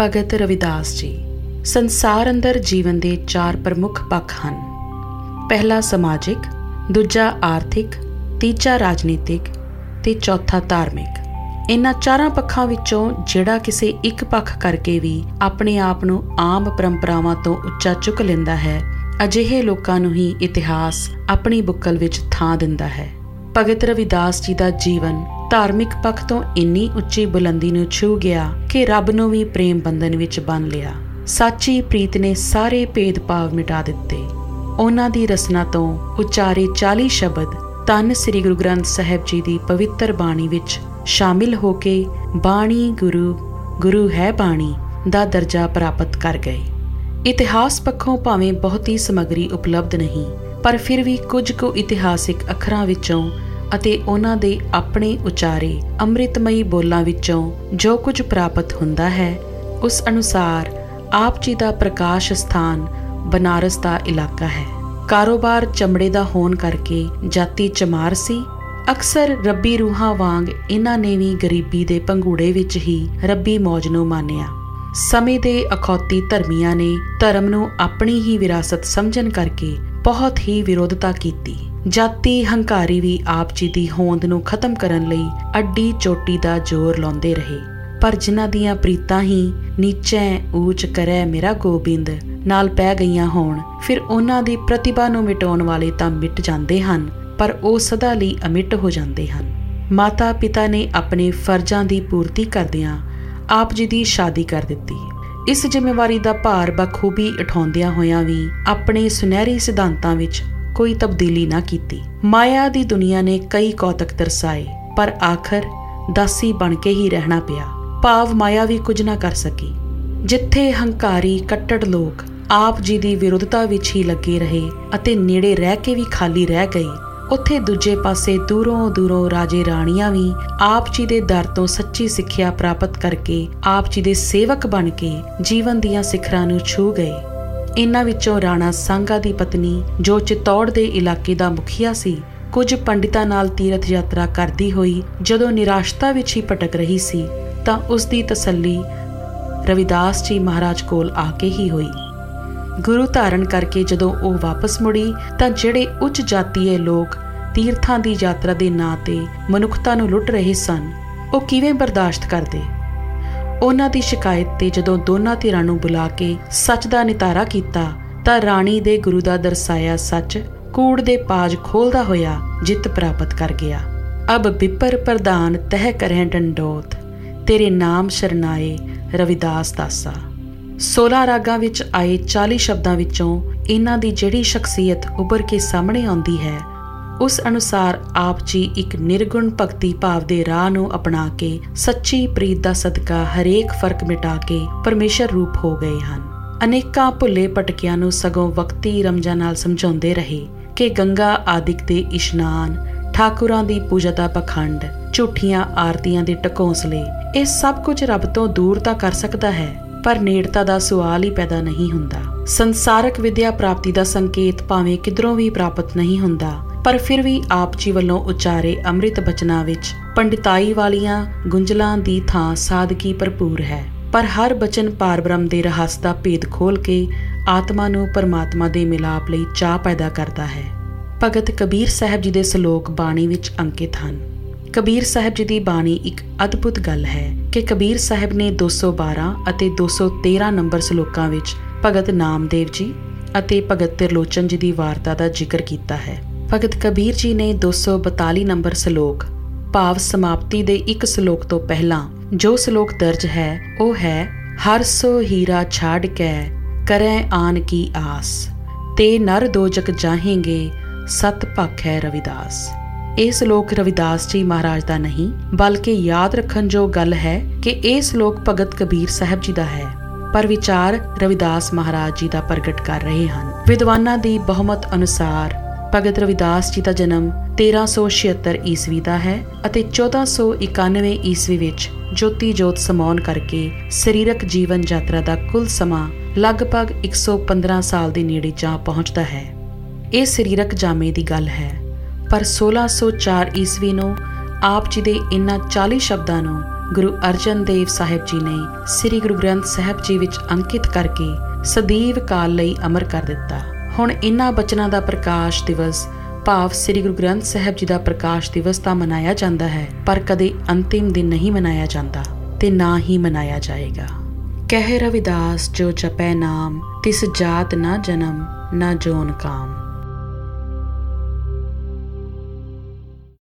ਭਗਤ ਰਵਿਦਾਸ ਜੀ, ਸੰਸਾਰ ਅੰਦਰ ਜੀਵਨ ਦੇ ਚਾਰ ਪ੍ਰਮੁੱਖ ਪੱਖ ਹਨ। ਪਹਿਲਾ ਸਮਾਜਿਕ, ਦੂਜਾ ਆਰਥਿਕ, ਤੀਜਾ ਰਾਜਨੀਤਿਕ ਤੇ ਚੌਥਾ ਧਾਰਮਿਕ। ਇਨ੍ਹਾਂ ਚਾਰਾਂ ਪੱਖਾਂ ਵਿੱਚੋਂ ਜਿਹੜਾ ਕਿਸੇ ਇੱਕ ਪੱਖ ਕਰਕੇ ਵੀ ਆਪਣੇ ਆਪ ਨੂੰ ਆਮ ਪਰੰਪਰਾਵਾਂ ਤੋਂ ਉੱਚਾ ਚੁੱਕ ਲੈਂਦਾ ਹੈ, ਅਜਿਹੇ ਲੋਕਾਂ ਨੂੰ ਹੀ ਇਤਿਹਾਸ ਆਪਣੀ ਬੁੱਕਲ ਵਿੱਚ ਥਾਂ ਦਿੰਦਾ ਹੈ। ਭਗਤ ਰਵਿਦਾਸ ਜੀ ਦਾ ਜੀਵਨ ਧਾਰਮਿਕ ਪੱਖ ਤੋਂ ਇੰਨੀ ਉੱਚੀ ਬੁਲੰਦੀ ਨੂੰ ਛੂ ਗਿਆ ਕਿ ਰੱਬ ਨੂੰ ਵੀ ਪ੍ਰੇਮ ਬੰਧਨ ਵਿੱਚ ਬੰਨ ਲਿਆ। ਸੱਚੀ ਪ੍ਰੀਤ ਨੇ ਸਾਰੇ ਭੇਦਭਾਵ ਮਿਟਾ ਦਿੱਤੇ। ਉਹਨਾਂ ਦੀ ਰਸਨਾ ਤੋਂ ਉਚਾਰੇ 40 ਸ਼ਬਦ ਤਨ ਸ੍ਰੀ ਗੁਰੂ ਗ੍ਰੰਥ ਸਾਹਿਬ ਜੀ ਦੀ ਪਵਿੱਤਰ ਬਾਣੀ ਵਿੱਚ ਸ਼ਾਮਿਲ ਹੋ ਕੇ ਬਾਣੀ ਗੁਰੂ ਗੁਰੂ ਹੈ ਬਾਣੀ ਦਾ ਦਰਜਾ ਪ੍ਰਾਪਤ ਕਰ ਗਏ। ਇਤਿਹਾਸ ਪੱਖੋਂ ਭਾਵੇਂ ਬਹੁਤੀ ਸਮਗਰੀ ਉਪਲਬਧ ਨਹੀਂ, ਪਰ ਫਿਰ ਵੀ ਕੁਝ ਕੁ ਇਤਿਹਾਸਿਕ ਅੱਖਰਾਂ ਵਿੱਚੋਂ ਅਤੇ ਉਹਨਾਂ ਦੇ ਆਪਣੇ ਉਚਾਰੇ ਅੰਮ੍ਰਿਤਮਈ ਬੋਲਾਂ ਵਿੱਚੋਂ ਜੋ ਕੁਝ ਪ੍ਰਾਪਤ ਹੁੰਦਾ ਹੈ, ਉਸ ਅਨੁਸਾਰ ਆਪ ਜੀ ਦਾ ਪ੍ਰਕਾਸ਼ ਸਥਾਨ ਬਨਾਰਸ ਦਾ ਇਲਾਕਾ ਹੈ। ਕਾਰੋਬਾਰ ਚਮੜੇ ਦਾ ਹੋਣ ਕਰਕੇ ਜਾਤੀ ਚਮਾਰ ਸੀ। ਅਕਸਰ ਰੱਬੀ ਰੂਹਾਂ ਵਾਂਗ ਇਹਨਾਂ ਨੇ ਵੀ ਗਰੀਬੀ ਦੇ ਪੰਘੂੜੇ ਵਿੱਚ ਹੀ ਰੱਬੀ ਮੌਜ ਨੂੰ ਮਾਨਿਆ। ਸਮੇਂ ਦੇ ਅਖੌਤੀ ਧਰਮੀਆਂ ਨੇ ਧਰਮ ਨੂੰ ਆਪਣੀ ਹੀ ਵਿਰਾਸਤ ਸਮਝਣ ਕਰਕੇ ਬਹੁਤ ਹੀ ਵਿਰੋਧਤਾ ਕੀਤੀ। ਜਾਤੀ ਹੰਕਾਰੀ ਵੀ ਆਪ ਜੀ ਦੀ ਹੋਂਦ ਨੂੰ ਖਤਮ ਕਰਨ ਲਈ ਅੱਡੀ ਚੋਟੀ ਦਾ ਜ਼ੋਰ ਲਾਉਂਦੇ ਰਹੇ। ਪਰ ਜਿਨ੍ਹਾਂ ਦੀਆਂ ਪ੍ਰੀਤਾਂ ਹੀ ਨੀਚੇ ਊਚ ਕਰੈ ਮੇਰਾ ਗੋਬਿੰਦ, ਨਾਲ ਪੈ ਗਈਆਂ ਹੋਣ, ਫਿਰ ਉਹਨਾਂ ਦੀ ਪ੍ਰਤਿਭਾ ਨੂੰ ਮਿਟਾਉਣ ਵਾਲੇ ਤਾਂ ਮਿਟ ਜਾਂਦੇ ਹਨ, ਪਰ ਉਹ ਸਦਾ ਲਈ ਅਮਿਟ ਹੋ ਜਾਂਦੇ ਹਨ। ਮਾਤਾ ਪਿਤਾ ਨੇ ਆਪਣੇ ਫਰਜ਼ਾਂ ਦੀ ਪੂਰਤੀ ਕਰਦਿਆਂ ਆਪ ਜੀ ਦੀ ਸ਼ਾਦੀ ਕਰ ਦਿੱਤੀ। ਇਸ ਜ਼ਿੰਮੇਵਾਰੀ ਦਾ ਭਾਰ ਬਖੂਬੀ ਉਠਾਉਂਦਿਆਂ ਹੋਇਆਂ ਵੀ ਆਪਣੇ ਸੁਨਹਿਰੀ ਸਿਧਾਂਤਾਂ ਵਿੱਚ ਕੋਈ ਤਬਦੀਲੀ ਨਾ ਕੀਤੀ। ਮਾਇਆ ਦੀ ਦੁਨੀਆ ਨੇ ਕਈ ਕੌਤਕ ਦਰਸਾਏ ਪਰ ਆਖਰ ਦਾਸੀ ਬਣ ਕੇ ਹੀ ਰਹਿਣਾ ਪਿਆ। ਭਾਵ ਮਾਇਆ ਵੀ ਕੁਝ ਨਾ ਕਰ ਸਕੀ। ਜਿੱਥੇ ਹੰਕਾਰੀ, ਕੱਟੜ ਲੋਕ ਆਪ ਜੀ ਦੀ ਵਿਰੋਧਤਾ ਵਿੱਚ ਹੀ ਲੱਗੇ ਰਹੇ ਅਤੇ ਨੇੜੇ ਰਹਿ ਕੇ ਵੀ ਖਾਲੀ ਰਹਿ ਗਏ, ਉੱਥੇ ਦੂਜੇ ਪਾਸੇ ਦੂਰੋਂ ਦੂਰੋਂ ਰਾਜੇ ਰਾਣੀਆਂ ਵੀ ਆਪ ਜੀ ਦੇ ਦਰ ਤੋਂ ਸੱਚੀ ਸਿੱਖਿਆ ਪ੍ਰਾਪਤ ਕਰਕੇ ਆਪ ਜੀ ਦੇ ਸੇਵਕ ਬਣ ਕੇ ਜੀਵਨ ਦੀਆਂ ਸਿਖਰਾਂ ਨੂੰ ਛੂ ਗਏ। ਇਨ੍ਹਾਂ ਵਿੱਚੋਂ ਰਾਣਾ ਸੰਗਾ ਦੀ ਪਤਨੀ, ਜੋ ਚਿਤੌੜ ਦੇ ਇਲਾਕੇ ਦਾ ਮੁਖੀਆ ਸੀ, ਕੁਝ ਪੰਡਿਤਾਂ ਨਾਲ ਤੀਰਥ ਯਾਤਰਾ ਕਰਦੀ ਹੋਈ ਜਦੋਂ ਨਿਰਾਸ਼ਤਾ ਵਿੱਚ ਹੀ ਭਟਕ ਰਹੀ ਸੀ, ਤਾਂ ਉਸ ਦੀ ਤਸੱਲੀ ਰਵਿਦਾਸ ਜੀ ਮਹਾਰਾਜ ਕੋਲ ਆ ਕੇ ਹੀ ਹੋਈ। ਗੁਰੂ ਧਾਰਨ ਕਰਕੇ ਜਦੋਂ ਉਹ ਵਾਪਸ ਮੁੜੀ, ਤਾਂ ਜਿਹੜੇ ਉੱਚ ਜਾਤੀਏ ਲੋਕ ਤੀਰਥਾਂ ਦੀ ਯਾਤਰਾ ਦੇ ਨਾਂ ਤੇ ਮਨੁੱਖਤਾ ਨੂੰ ਲੁੱਟ ਰਹੇ ਸਨ, ਉਹ ਕਿਵੇਂ ਬਰਦਾਸ਼ਤ ਕਰਦੇ? ਉਹਨਾਂ ਦੀ ਸ਼ਿਕਾਇਤ ਤੇ ਜਦੋਂ ਦੋਨਾਂ ਧਿਰਾਂ ਨੂੰ ਬੁਲਾ ਕੇ ਸੱਚ ਦਾ ਨਿਤਾਰਾ ਕੀਤਾ, ਤਾਂ ਰਾਣੀ ਦੇ ਗੁਰੂ ਦਾ ਦਰਸਾਇਆ ਸੱਚ ਕੂੜ ਦੇ ਪਾਜ ਖੋਲਦਾ ਹੋਇਆ ਜਿੱਤ ਪ੍ਰਾਪਤ ਕਰ ਗਿਆ। ਅਬ ਬਿਪਰ ਪ੍ਰਧਾਨ ਤਹਿ ਕਰਹਿ ਡੰਡੋਤ, ਤੇਰੇ ਨਾਮ ਸ਼ਰਨਾਏ ਰਵਿਦਾਸ ਦਾਸਾ। 16 ਰਾਗਾਂ ਵਿੱਚ ਆਏ 40 ਸ਼ਬਦਾਂ ਵਿੱਚੋਂ ਇਹਨਾਂ ਦੀ ਜਿਹੜੀ ਸ਼ਖਸੀਅਤ ਉੱਭਰ ਕੇ ਸਾਹਮਣੇ ਆਉਂਦੀ ਹੈ ਉਸ ਅਨੁਸਾਰ ਆਪ ਜੀ ਇੱਕ ਨਿਰਗੁਣ ਭਗਤੀ ਭਾਵ ਦੇ ਰਾਹ ਨੂੰ ਅਪਣਾ ਕੇ ਸੱਚੀ ਪ੍ਰੀਤ ਦਾ ਸਦਕਾ ਹਰੇਕ ਫ਼ਰਕ ਮਿਟਾ ਕੇ ਪਰਮੇਸ਼ਰ ਰੂਪ ਹੋ ਗਏ ਹਨ। ਅਨੇਕਾਂ ਭੁੱਲੇ ਪਟਕਿਆਂ ਨੂੰ ਸਗੋਂ ਵਕਤੀ ਰਮਜਾਂ ਨਾਲ ਸਮਝਾਉਂਦੇ ਰਹੇ ਕਿ ਗੰਗਾ ਆਦਿਕ ਦੇ ਇਸ਼ਨਾਨ, ਠਾਕੁਰਾਂ ਦੀ ਪੂਜਾ ਦਾ ਪਖੰਡ, ਝੂਠੀਆਂ ਆਰਤੀਆਂ ਦੇ ਟਕੋਸਲੇ, ਇਹ ਸਭ ਕੁਝ ਰੱਬ ਤੋਂ ਦੂਰ ਤਾਂ ਕਰ ਸਕਦਾ ਹੈ, ਪਰ ਨੇੜਤਾ ਦਾ ਸਵਾਲ ਹੀ ਪੈਦਾ ਨਹੀਂ ਹੁੰਦਾ। ਸੰਸਾਰਕ ਵਿਦਿਆ ਪ੍ਰਾਪਤੀ ਦਾ ਸੰਕੇਤ ਭਾਵੇਂ ਕਿਧਰੋਂ ਵੀ ਪ੍ਰਾਪਤ ਨਹੀਂ ਹੁੰਦਾ ਪਰ ਫਿਰ ਵੀ ਆਪ ਜੀ ਵੱਲੋਂ ਉਚਾਰੇ ਅੰਮ੍ਰਿਤ ਬਚਨਾਂ ਵਿੱਚ ਪੰਡਿਤਾਈ ਵਾਲੀਆਂ ਗੁੰਝਲਾਂ ਦੀ ਥਾਂ ਸਾਦਗੀ ਭਰਪੂਰ ਹੈ। ਪਰ ਹਰ ਬਚਨ ਪਾਰਬ੍ਰਹਮ ਦੇ ਰਹੱਸ ਦਾ ਭੇਦ ਖੋਲ ਕੇ ਆਤਮਾ ਨੂੰ ਪਰਮਾਤਮਾ ਦੇ ਮਿਲਾਪ ਲਈ ਚਾਹ ਪੈਦਾ ਕਰਦਾ ਹੈ। ਭਗਤ ਕਬੀਰ ਸਾਹਿਬ ਜੀ ਦੇ ਸ਼ਲੋਕ ਬਾਣੀ ਵਿੱਚ ਅੰਕਿਤ ਹਨ। ਕਬੀਰ ਸਾਹਿਬ ਜੀ ਦੀ ਬਾਣੀ ਇੱਕ ਅਦਭੁਤ ਗੱਲ ਹੈ ਕਿ ਕਬੀਰ ਸਾਹਿਬ ਨੇ 212 ਅਤੇ 213 ਨੰਬਰ ਸ਼ਲੋਕਾਂ ਵਿੱਚ ਭਗਤ ਨਾਮਦੇਵ ਜੀ ਅਤੇ ਭਗਤ ਤਿਰਲੋਚਨ ਜੀ ਦੀ ਵਾਰਤਾ ਦਾ ਜ਼ਿਕਰ ਕੀਤਾ ਹੈ। ਭਗਤ ਕਬੀਰ ਜੀ ਨੇ 242 ਨੰਬਰ ਸ਼ਲੋਕ, ਭਾਵ ਸਮਾਪਤੀ ਦੇ ਇੱਕ ਸ਼ਲੋਕ ਤੋਂ ਪਹਿਲਾਂ ਜੋ ਸ਼ਲੋਕ ਦਰਜ ਹੈ, ਉਹ ਹੈ, ਹਰ ਸੋ ਹੀਰਾ ਛਾੜ ਕੇ, ਕਰੈ ਆਨ ਕੀ ਆਸ, ਤੇ ਨਰ ਦੋਜਕ ਜਾਹੇਂਗੇ, ਸਤ ਭਖ ਹੈ ਰਵਿਦਾਸ। ਇਹ ਸ਼ਲੋਕ ਰਵਿਦਾਸ ਜੀ ਮਹਾਰਾਜ ਦਾ ਨਹੀਂ, ਬਲਕਿ ਯਾਦ ਰੱਖਣ ਜੋ ਗੱਲ ਹੈ ਕਿ ਇਹ ਸ਼ਲੋਕ ਭਗਤ ਕਬੀਰ ਸਾਹਿਬ ਜੀ ਦਾ ਹੈ। ਪਰ ਵਿਚਾਰ ਰਵਿਦਾਸ ਮਹਾਰਾਜ ਜੀ ਦਾ ਪ੍ਰਗਟ ਕਰ ਰਹੇ ਹਨ। ਵਿਦਵਾਨਾਂ ਦੀ ਬਹੁਮਤ ਅਨੁਸਾਰ ਭਗਤ ਰਵਿਦਾਸ ਜੀ ਦਾ ਜਨਮ 1376 ਈਸਵੀ ਦਾ ਹੈ ਅਤੇ 1491 ਈਸਵੀ ਵਿੱਚ ਜੋਤੀ ਜੋਤ ਸਮਾਉਣ ਕਰਕੇ ਸਰੀਰਕ ਜੀਵਨ ਯਾਤਰਾ ਦਾ ਕੁੱਲ ਸਮਾਂ ਲਗਭਗ 115 ਸਾਲ ਦੇ ਨੇੜੇ ਜਾ ਪਹੁੰਚਦਾ ਹੈ। ਇਹ ਸਰੀਰਕ ਜਾਮੇ ਦੀ ਗੱਲ ਹੈ, ਪਰ 1604 ਈਸਵੀ ਨੂੰ ਆਪ ਜੀ ਦੇ ਇਨ੍ਹਾਂ 40 ਸ਼ਬਦਾਂ ਨੂੰ ਗੁਰੂ ਅਰਜਨ ਦੇਵ ਸਾਹਿਬ ਜੀ ਨੇ ਸ੍ਰੀ ਗੁਰੂ ਗ੍ਰੰਥ ਸਾਹਿਬ ਜੀ ਵਿੱਚ ਅੰਕਿਤ ਕਰਕੇ ਸਦੀਵ ਕਾਲ ਲਈ ਅਮਰ ਕਰ ਦਿੱਤਾ। ਹੁਣ ਇਨ੍ਹਾਂ ਬਚਨਾਂ ਦਾ ਪ੍ਰਕਾਸ਼ ਦਿਵਸ ਭਾਵ ਸ੍ਰੀ ਗੁਰੂ ਗ੍ਰੰਥ ਸਾਹਿਬ ਜੀ ਦਾ ਪ੍ਰਕਾਸ਼ ਦਿਵਸ ਤਾਂ ਮਨਾਇਆ ਜਾਂਦਾ ਹੈ, ਪਰ ਕਦੇ ਅੰਤਿਮ ਦਿਨ ਨਹੀਂ ਮਨਾਇਆ ਜਾਂਦਾ ਤੇ ਨਾ ਹੀ ਮਨਾਇਆ ਜਾਏਗਾ। ਕਹਿ ਰਵਿਦਾਸ, ਜੋ ਜਪੈ ਨਾਮ, ਤਿਸ ਜਾਤ ਨਾ ਜਨਮ, ਨਾ ਜੋਨ ਕਾਮ।